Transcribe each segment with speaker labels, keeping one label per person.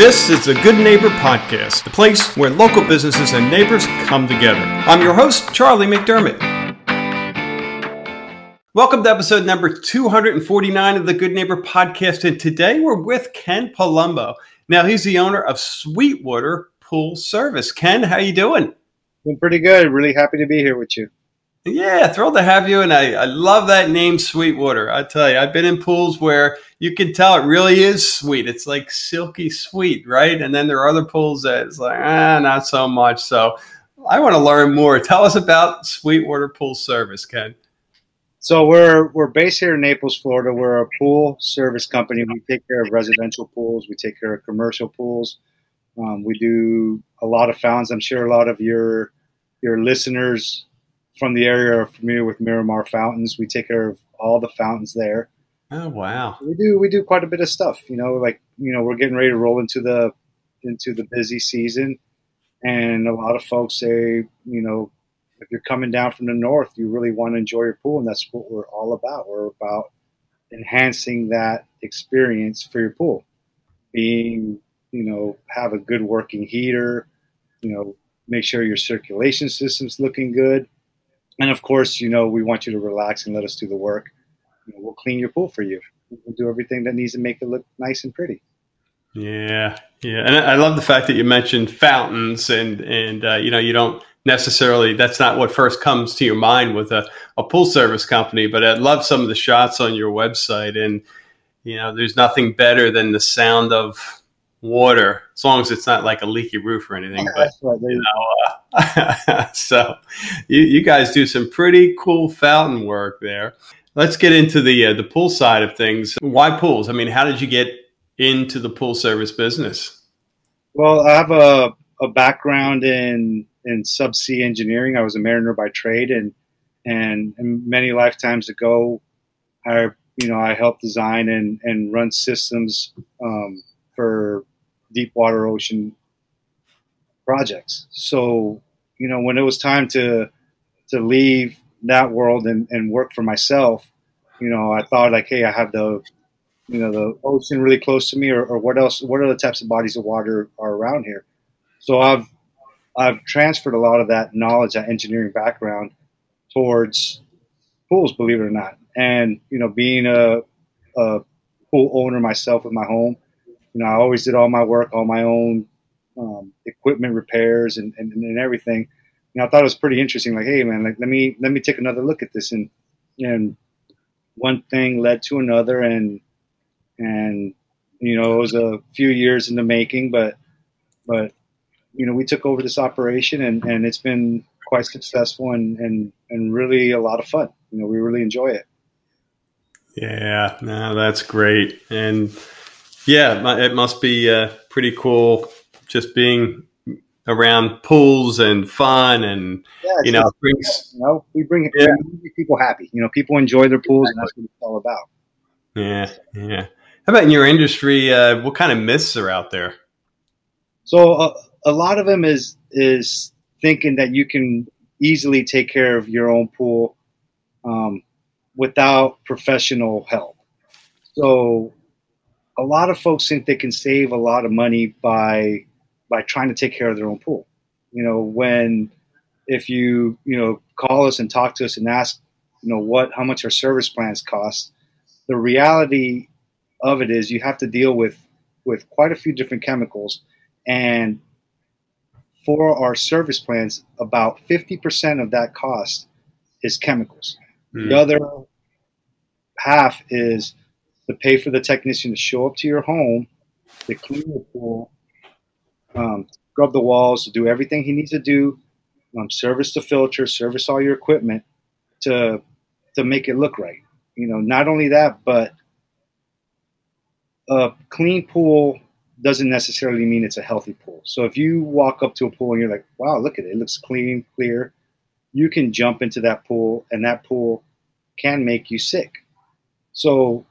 Speaker 1: This is the Good Neighbor Podcast, the place where local businesses and neighbors come together. I'm your host, Charlie McDermott. Welcome to episode number 249 of the Good Neighbor Podcast, and today we're with Ken Palumbo. Now, he's the owner of Sweetwater Pool Service. Ken, how you doing?
Speaker 2: I'm pretty good. Really happy to be here with you.
Speaker 1: Yeah, thrilled to have you. And I, I love that name, Sweetwater. I tell you, I've been in pools where you can tell it really is sweet. It's like silky sweet, right? And then there are other pools that it's like, ah, not so much. So I want to learn more. Tell us about Sweetwater Pool Service, Ken.
Speaker 2: So we're we're based here in Naples, Florida. We're a pool service company. We take care of residential pools. We take care of commercial pools. Um, we do a lot of fountains. I'm sure a lot of your your listeners from the area are familiar with Miromar Fountains. We take care of all the fountains there.
Speaker 1: Oh wow.
Speaker 2: We do we do quite a bit of stuff. You know, like you know, we're getting ready to roll into the into the busy season, and a lot of folks say, you know, if you're coming down from the north, you really want to enjoy your pool, and that's what we're all about. We're about enhancing that experience for your pool, being you know, have a good working heater, you know, make sure your circulation system's looking good and of course, you know, we want you to relax and let us do the work. You know, we'll clean your pool for you. We'll do everything that needs to make it look nice and pretty.
Speaker 1: Yeah, yeah, and I love the fact that you mentioned fountains, and and uh, you know, you don't necessarily that's not what first comes to your mind with a, a pool service company, but I love some of the shots on your website, and you know, there's nothing better than the sound of water, as long as it's not like a leaky roof or anything. But you know, uh, so you, you, guys do some pretty cool fountain work there. Let's get into the uh, the pool side of things. Why pools? I mean, how did you get into the pool service business?
Speaker 2: Well, I have a, a background in in subsea engineering. I was a mariner by trade, and and, and many lifetimes ago, I you know I helped design and and run systems um, for deep water ocean projects. So, you know, when it was time to to leave that world and, and work for myself, you know, I thought like, hey, I have the you know the ocean really close to me, or, or what else? What other types of bodies of water are around here? So I've I've transferred a lot of that knowledge, that engineering background, towards pools, believe it or not. And you know, being a, a pool owner myself with my home, you know, I always did all my work, all my own um, equipment repairs and, and, and everything. You know, I thought it was pretty interesting. Like, hey, man, like let me let me take another look at this, and and one thing led to another, and and you know, it was a few years in the making, but but you know, we took over this operation, and and it's been quite successful and and and really a lot of fun. You know, we really enjoy it.
Speaker 1: Yeah, no, that's great, and yeah, it must be uh, pretty cool just being around pools and fun and yeah, you know brings
Speaker 2: you know we bring yeah. people happy. You know people enjoy their pools and that's what it's all about.
Speaker 1: Yeah yeah. How about in your industry uh, what kind of myths are out there?
Speaker 2: So uh, a lot of them is is thinking that you can easily take care of your own pool um, without professional help. So a lot of folks think they can save a lot of money by by trying to take care of their own pool. You know, when if you you know call us and talk to us and ask you know what how much our service plans cost, the reality of it is you have to deal with with quite a few different chemicals and for our service plans about 50% of that cost is chemicals mm. the other half is to pay for the technician to show up to your home, to clean the pool, um, scrub the walls, to do everything he needs to do, um, service the filter, service all your equipment to to make it look right. You know, not only that, but a clean pool doesn't necessarily mean it's a healthy pool. So if you walk up to a pool and you're like, "Wow, look at it! It looks clean, clear," you can jump into that pool, and that pool can make you sick. So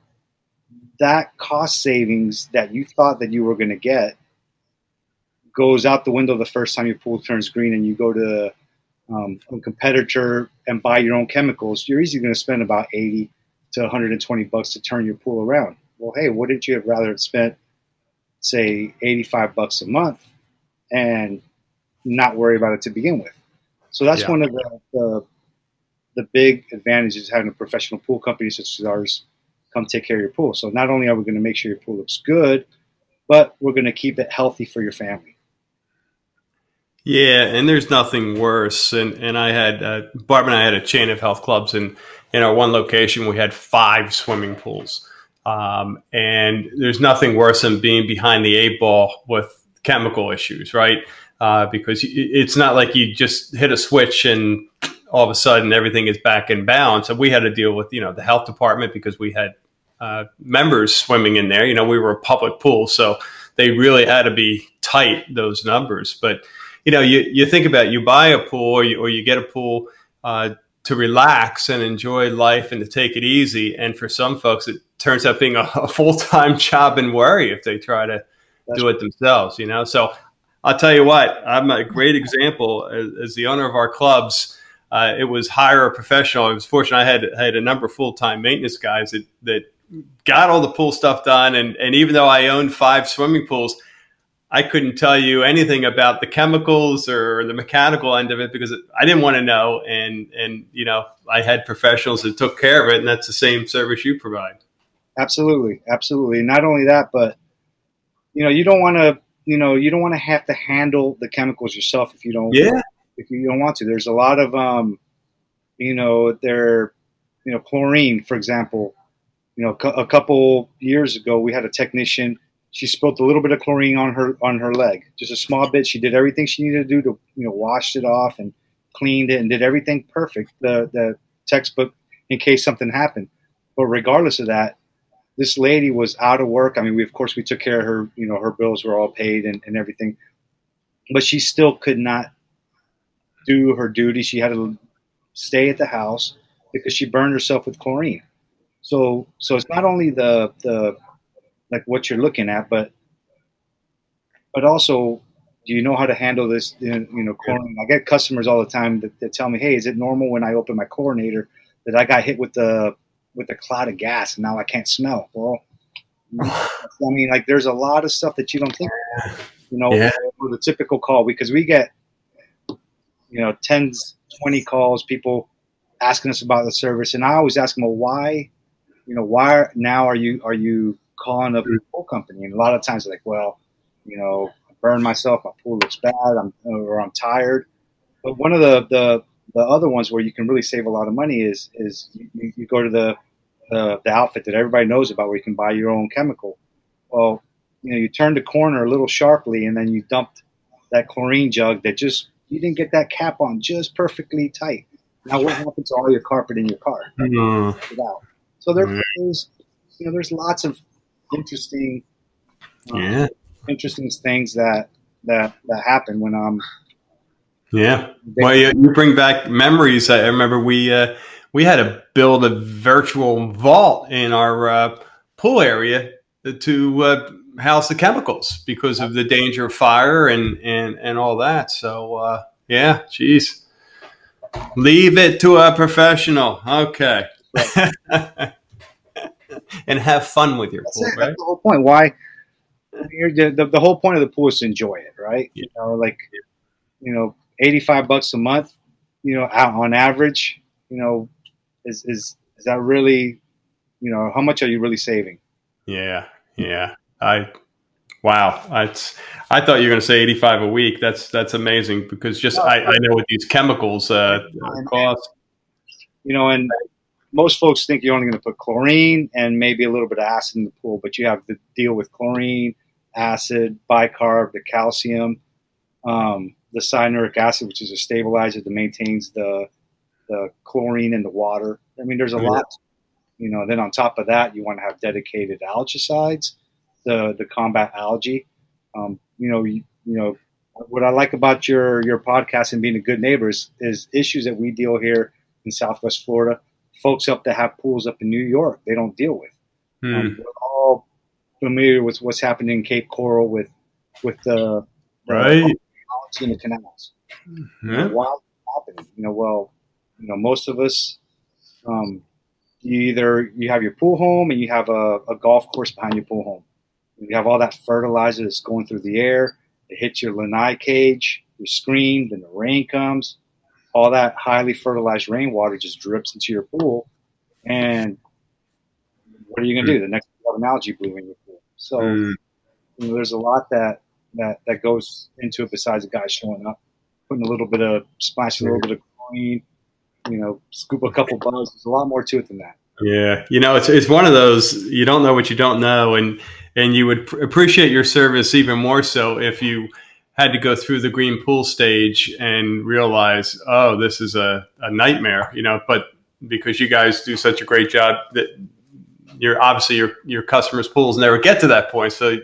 Speaker 2: that cost savings that you thought that you were going to get goes out the window the first time your pool turns green and you go to um, a competitor and buy your own chemicals, you're easily going to spend about 80 to 120 bucks to turn your pool around. Well, hey, wouldn't you have rather spent say 85 bucks a month and not worry about it to begin with. So that's yeah. one of the, the, the big advantages having a professional pool company such as ours come take care of your pool. So not only are we going to make sure your pool looks good, but we're going to keep it healthy for your family.
Speaker 1: Yeah, and there's nothing worse. And and I had uh, Barb and I had a chain of health clubs, and in our one location we had five swimming pools. Um, and there's nothing worse than being behind the eight ball with chemical issues, right? Uh, because it's not like you just hit a switch and all of a sudden everything is back in balance. So we had to deal with you know the health department because we had uh, members swimming in there. You know, we were a public pool, so they really had to be tight those numbers. But you know, you, you think about it, you buy a pool or you, or you get a pool uh, to relax and enjoy life and to take it easy. And for some folks, it turns out being a, a full time job and worry if they try to That's do it themselves. You know, so I'll tell you what, I'm a great example as, as the owner of our clubs. Uh, it was hire a professional. I was fortunate. I had had a number of full time maintenance guys that that got all the pool stuff done. And and even though I owned five swimming pools, I couldn't tell you anything about the chemicals or the mechanical end of it because I didn't want to know. And and you know, I had professionals that took care of it, and that's the same service you provide.
Speaker 2: Absolutely, absolutely. Not only that, but you know, you don't want to, you know, you don't want to have to handle the chemicals yourself if you don't.
Speaker 1: Yeah.
Speaker 2: If you don't want to, there's a lot of, um, you know, there, you know, chlorine, for example. You know, a couple years ago, we had a technician she spilled a little bit of chlorine on her on her leg, just a small bit. She did everything she needed to do to you know washed it off and cleaned it and did everything perfect. The the textbook in case something happened. But regardless of that, this lady was out of work. I mean, we of course we took care of her. You know, her bills were all paid and, and everything, but she still could not do her duty. She had to stay at the house because she burned herself with chlorine. So so it's not only the the like what you're looking at, but but also do you know how to handle this? You know, chlorine. I get customers all the time that, that, tell me, "Hey, is it normal when I open my chlorinator that I got hit with the with a cloud of gas and now I can't smell?" Well, I mean, like there's a lot of stuff that you don't think. You know, yeah. the typical call because we get you know tens, twenty calls, people asking us about the service, and I always ask them, "Well, why?" You know, why now are you are you calling up your pool company, and a lot of times like, well, you know, I burned myself, my pool looks bad, I'm or I'm tired. But one of the the the other ones where you can really save a lot of money is is you, you go to the, the the outfit that everybody knows about, where you can buy your own chemical. Well, you know, you turn the corner a little sharply, and then you dumped that chlorine jug that just you didn't get that cap on just perfectly tight. Now, what happens to all your carpet in your car? Mm-hmm. So there, there's you know there's lots of interesting,
Speaker 1: um, yeah,
Speaker 2: interesting things that that that happen when I'm.
Speaker 1: Yeah, well, you, you bring back memories. I remember we uh, we had to build a virtual vault in our uh, pool area to uh, house the chemicals because of the danger of fire and and and all that. So uh, yeah, geez, leave it to a professional. Okay. and have fun with your
Speaker 2: that's
Speaker 1: pool. Right?
Speaker 2: That's the whole point. Why? The, the, whole point of the pool is to enjoy it, right? Yeah. You know, like you know, eighty five bucks a month. You know, out on average, you know, is is is that really, you know, how much are you really saving?
Speaker 1: Yeah, yeah. I Wow, I, I thought you were going to say eighty five a week. That's that's amazing because just I, I know what these chemicals uh, cost.
Speaker 2: You know, and most folks think you're only going to put chlorine and maybe a little bit of acid in the pool, but you have to deal with chlorine, acid, bicarb, the calcium, um, the cyanuric acid, which is a stabilizer that maintains the the chlorine in the water. I mean, there's a yeah. lot. You know, then on top of that, you want to have dedicated algicides, the the combat algae. Um, you know, you, you know what I like about your your podcast and being a good neighbor is, is issues that we deal here in Southwest Florida folks up that have pools up in New York they don't deal with. Hmm. Um, we're all familiar with what's happening in Cape Coral with with the,
Speaker 1: the right
Speaker 2: in the canals. Mm-hmm. You know, why happening? You know, well, you know, most of us, um, you either you have your pool home and you have a, a golf course behind your pool home. You have all that fertilizer that's going through the air. It hits your lanai cage, your screen, then the rain comes. All that highly fertilized rainwater just drips into your pool. And what are you going to do? The next you have an algae bloom in your pool. So mm. you know, there's a lot that, that, that goes into it besides the guy showing up, putting a little bit of, splashing a little bit of chlorine, you know, scoop a couple bugs. There's a lot more to it than that.
Speaker 1: Yeah, you know, it's it's one of those you don't know what you don't know, and and you would pr- appreciate your service even more so if you had to go through the green pool stage and realize, oh, this is a, a nightmare, you know. But because you guys do such a great job, that you're obviously your your customers' pools never get to that point, so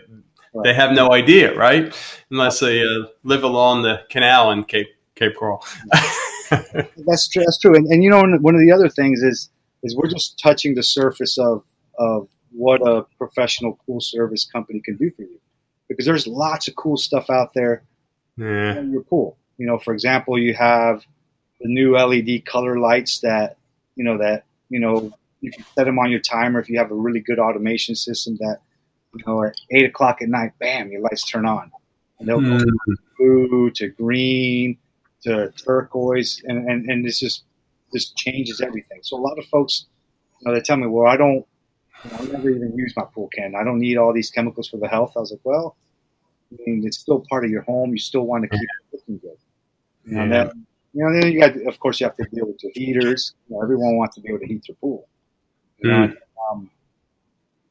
Speaker 1: they have no idea, right? Unless they uh, live along the canal in Cape Cape Coral.
Speaker 2: that's true. That's true. And, and you know, one of the other things is is we're just touching the surface of of what a professional pool service company can do for you, because there's lots of cool stuff out there yeah. in your pool. You know, for example, you have the new LED color lights that you know that you know you can set them on your timer if you have a really good automation system that you know at eight o'clock at night, bam, your lights turn on, and they'll mm. go from blue to green to turquoise, and, and, and this just this changes everything. So a lot of folks, you know, they tell me, well, I don't, I never even use my pool can. I don't need all these chemicals for the health. I was like, well, I mean, it's still part of your home. You still want to keep it looking good. Yeah. then, you know, then you got, of course, you have to deal with your heaters. You know, everyone wants to be able to heat their pool. You know, mm. um,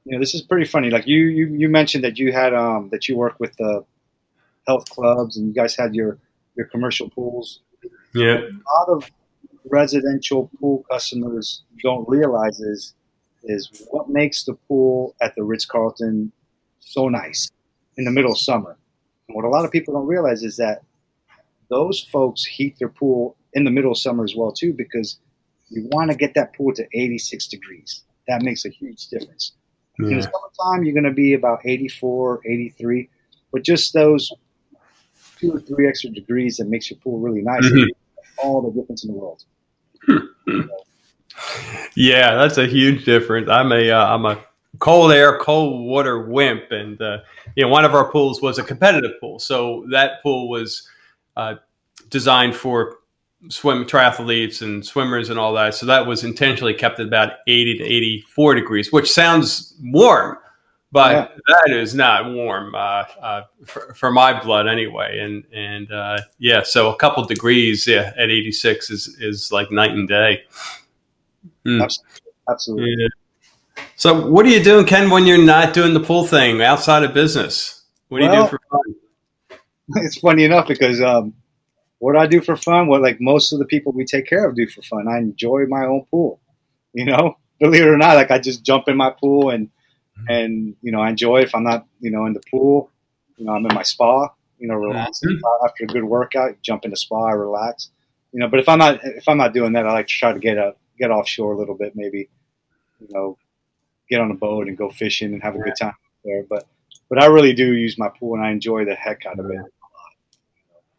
Speaker 2: you know, this is pretty funny. Like you, you, you mentioned that you had, um, that you work with the health clubs and you guys had your, your commercial pools.
Speaker 1: Yeah.
Speaker 2: A lot of residential pool customers don't realize is is what makes the pool at the Ritz Carlton so nice in the middle of summer. And what a lot of people don't realize is that those folks heat their pool in the middle of summer as well too because you want to get that pool to 86 degrees. That makes a huge difference. Yeah. In the summertime, you're going to be about 84, 83, but just those two or three extra degrees that makes your pool really nice. Mm-hmm. All the difference in the world.
Speaker 1: Yeah, that's a huge difference. I'm a am uh, a cold air, cold water wimp, and uh, you know one of our pools was a competitive pool, so that pool was uh, designed for swim triathletes and swimmers and all that. So that was intentionally kept at about 80 to 84 degrees, which sounds warm, but yeah. that is not warm uh, uh, for, for, my blood anyway. And and uh, yeah, so a couple degrees yeah, at 86 is is like night and day.
Speaker 2: Mm. Absolutely.
Speaker 1: Yeah. So what are you doing, Ken, when you're not doing the pool thing outside of business? What do well, you do for fun?
Speaker 2: It's funny enough because um, what I do for fun? What like most of the people we take care of do for fun. I enjoy my own pool. You know, believe it or not, like I just jump in my pool and Mm-hmm. and you know I enjoy if I'm not you know in the pool, you know I'm in my spa, you know relaxing mm-hmm. after a good workout, jump in the spa, relax, you know. But if I'm not if I'm not doing that, I like to try to get up get offshore a little bit, maybe you know get on a boat and go fishing and have a good time there. But but I really do use my pool and I enjoy the heck out of it.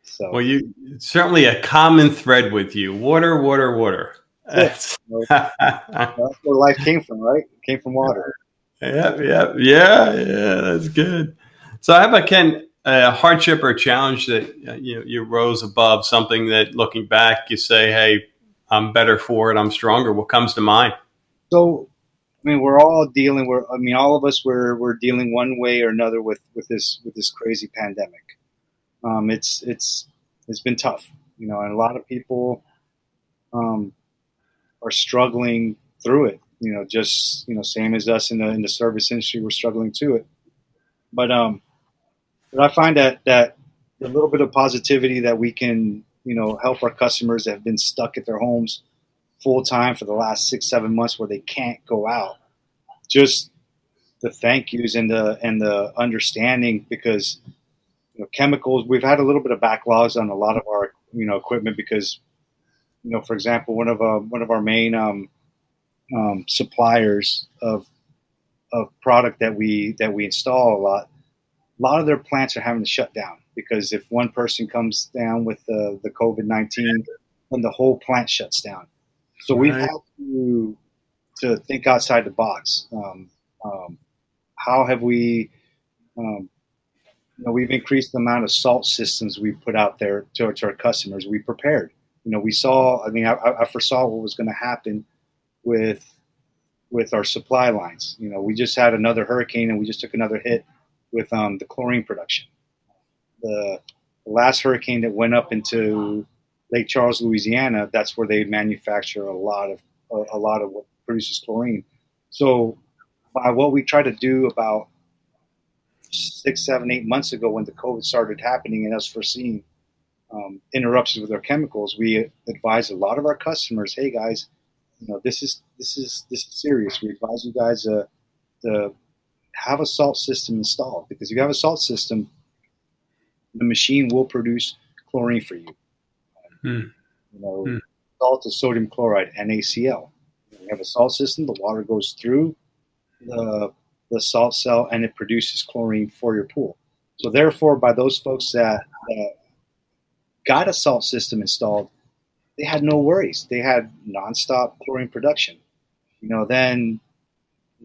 Speaker 1: So well, you certainly a common thread with you: water, water, water.
Speaker 2: That's, that's where life came from, right? It came from water.
Speaker 1: Yeah, yeah, yeah, yeah. That's good. So, how about Ken? A hardship or challenge that uh, you know, you rose above something that, looking back, you say, "Hey, I'm better for it. I'm stronger." What comes to mind?
Speaker 2: So, I mean, we're all dealing. We're, I mean, all of us we're we're dealing one way or another with with this with this crazy pandemic. Um, it's it's it's been tough, you know, and a lot of people um, are struggling through it you know, just you know, same as us in the in the service industry, we're struggling to it. But um, but I find that that a little bit of positivity that we can you know help our customers that have been stuck at their homes full time for the last six seven months where they can't go out. Just the thank yous and the and the understanding because you know chemicals we've had a little bit of backlogs on a lot of our you know equipment because you know for example one of uh, one of our main um, um, suppliers of of product that we that we install a lot, a lot of their plants are having to shut down because if one person comes down with the, the COVID nineteen, then the whole plant shuts down. So right. we've had to to think outside the box. Um, um, how have we Um, you know, we've increased the amount of salt systems we put out there to, to our customers. We prepared. You know, we saw. I mean, I, I foresaw what was going to happen with with our supply lines. You know, we just had another hurricane and we just took another hit with um, the chlorine production. The, last hurricane that went up into Lake Charles, Louisiana, that's where they manufacture a lot of a, a lot of what produces chlorine. So, by what we try to do about six, seven, eight months ago when the COVID started happening and us foreseeing um, interruptions with our chemicals, we advised a lot of our customers, "Hey guys, you know this is this is this is serious. We advise you guys uh, to have a salt system installed because if you have a salt system, the machine will produce chlorine for you. Hmm. You know, hmm. salt is sodium chloride, NaCl. You have a salt system, the water goes through the the salt cell and it produces chlorine for your pool. So therefore, by those folks that, that got a salt system installed, they had no worries. They had nonstop chlorine production. You know, then,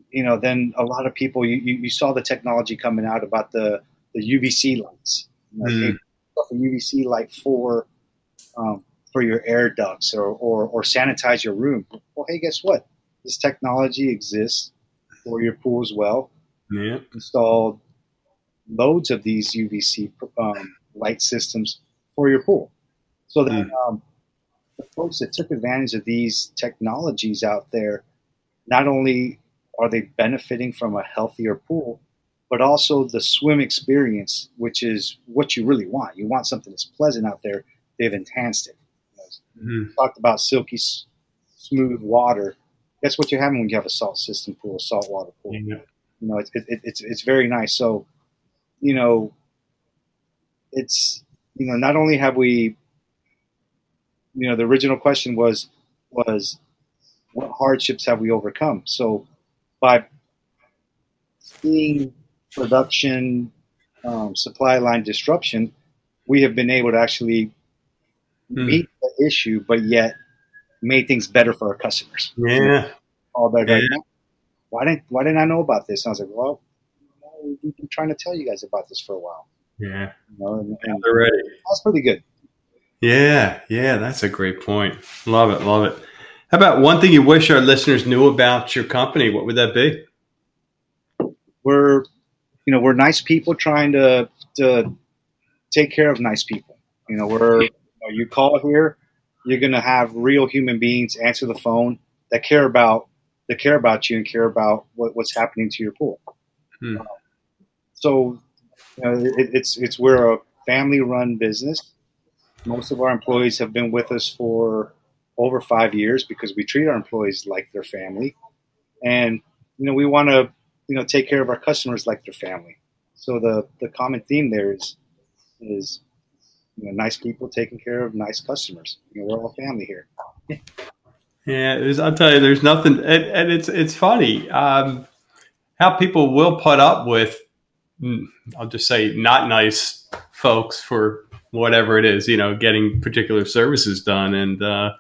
Speaker 2: you know, then a lot of people you, you, you saw the technology coming out about the the UVC lights. You know, mm. a UVC light for um, for your air ducts or, or or sanitize your room. Well, hey, guess what? This technology exists for your pool as well.
Speaker 1: Yeah.
Speaker 2: Installed loads of these UVC um, light systems for your pool. So that mm. um, the folks that took advantage of these technologies out there, not only are they benefiting from a healthier pool, but also the swim experience, which is what you really want. You want something that's pleasant out there. They've enhanced it. Mm-hmm. Talked about silky, smooth water that's what you're having when you have a salt system pool, a saltwater pool. Yeah. You know, it's it, it's it's very nice. So, you know, it's you know, not only have we, you know, the original question was was what hardships have we overcome? So, by seeing production um, supply line disruption, we have been able to actually mm. meet the issue, but yet made things better for our customers.
Speaker 1: Yeah.
Speaker 2: All that. Yeah. Like, why didn't Why didn't I know about this? And I was like, well, we've been trying to tell you guys about this for a while.
Speaker 1: Yeah.
Speaker 2: You know, and, and
Speaker 1: they're ready.
Speaker 2: That's pretty good.
Speaker 1: Yeah, yeah, that's a great point. Love it, love it. How about one thing you wish our listeners knew about your company? What would that be?
Speaker 2: We're, you know, we're nice people trying to to take care of nice people. You know, we're you, know, you call here, you're going to have real human beings answer the phone that care about that care about you and care about what, what's happening to your pool. Hmm. Uh, so you know, it, it's it's we're a family-run business. Most of our employees have been with us for over five years because we treat our employees like their family, and you know we want to you know take care of our customers like their family. So the the common theme there is is you know, nice people taking care of nice customers. You know, we're all family here.
Speaker 1: Yeah, I'll tell you, there's nothing, and, and it's it's funny um, how people will put up with, mm, I'll just say, not nice folks for whatever it is, you know, getting particular services done, and uh,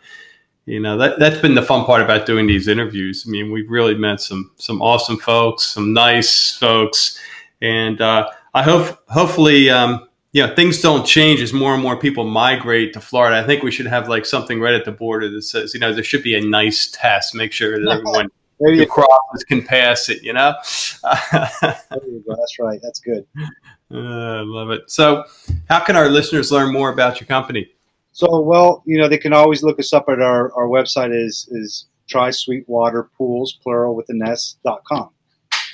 Speaker 1: you know that that's been the fun part about doing these interviews. I mean, we've really met some some awesome folks, some nice folks, and uh, I hope hopefully. Um, you know, things don't change as more and more people migrate to Florida. I think we should have like something right at the border that says, you know, there should be a nice test. Make sure that everyone who crosses can pass it. You know.
Speaker 2: there you go. That's right. That's good.
Speaker 1: Uh, I love it. So, how can our listeners learn more about your company?
Speaker 2: So, well, you know, they can always look us up at our, our website is is try sweetwater pools plural with an s dot com.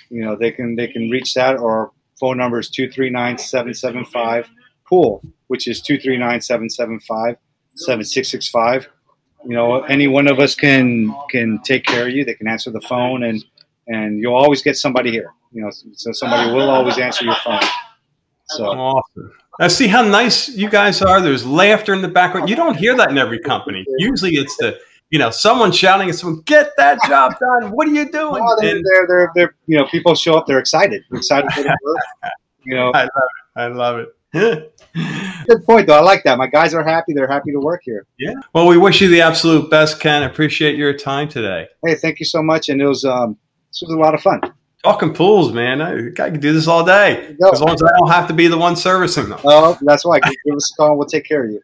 Speaker 2: You know, they can they can reach that or Phone number is 239 775 pool, which is 239 775 7665. You know, any one of us can can take care of you. They can answer the phone, and and you'll always get somebody here. You know, so somebody will always answer your phone. So
Speaker 1: awesome. Now, see how nice you guys are. There's laughter in the background. You don't hear that in every company. Usually, it's the you know, someone shouting at someone, "Get that job done! What are you doing?"
Speaker 2: Oh, they're, they're, they're, they're, you know, people show up, they're excited, excited for the work. You know,
Speaker 1: I love it. I love it.
Speaker 2: Good point, though. I like that. My guys are happy. They're happy to work here.
Speaker 1: Yeah. Well, we wish you the absolute best, Ken. Appreciate your time today.
Speaker 2: Hey, thank you so much. And it was um, this was a lot of fun.
Speaker 1: Fucking pools, man. I, I can do this all day. As long as I don't have to be the one servicing them.
Speaker 2: Oh, that's why. Give us a call. We'll take care of you.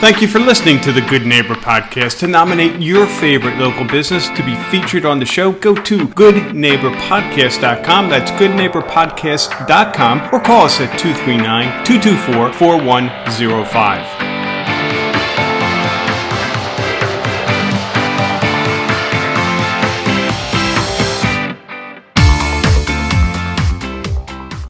Speaker 1: Thank you for listening to the Good Neighbor Podcast. To nominate your favorite local business to be featured on the show, go to goodneighborpodcast.com. That's goodneighborpodcast.com or call us at 239 224 4105.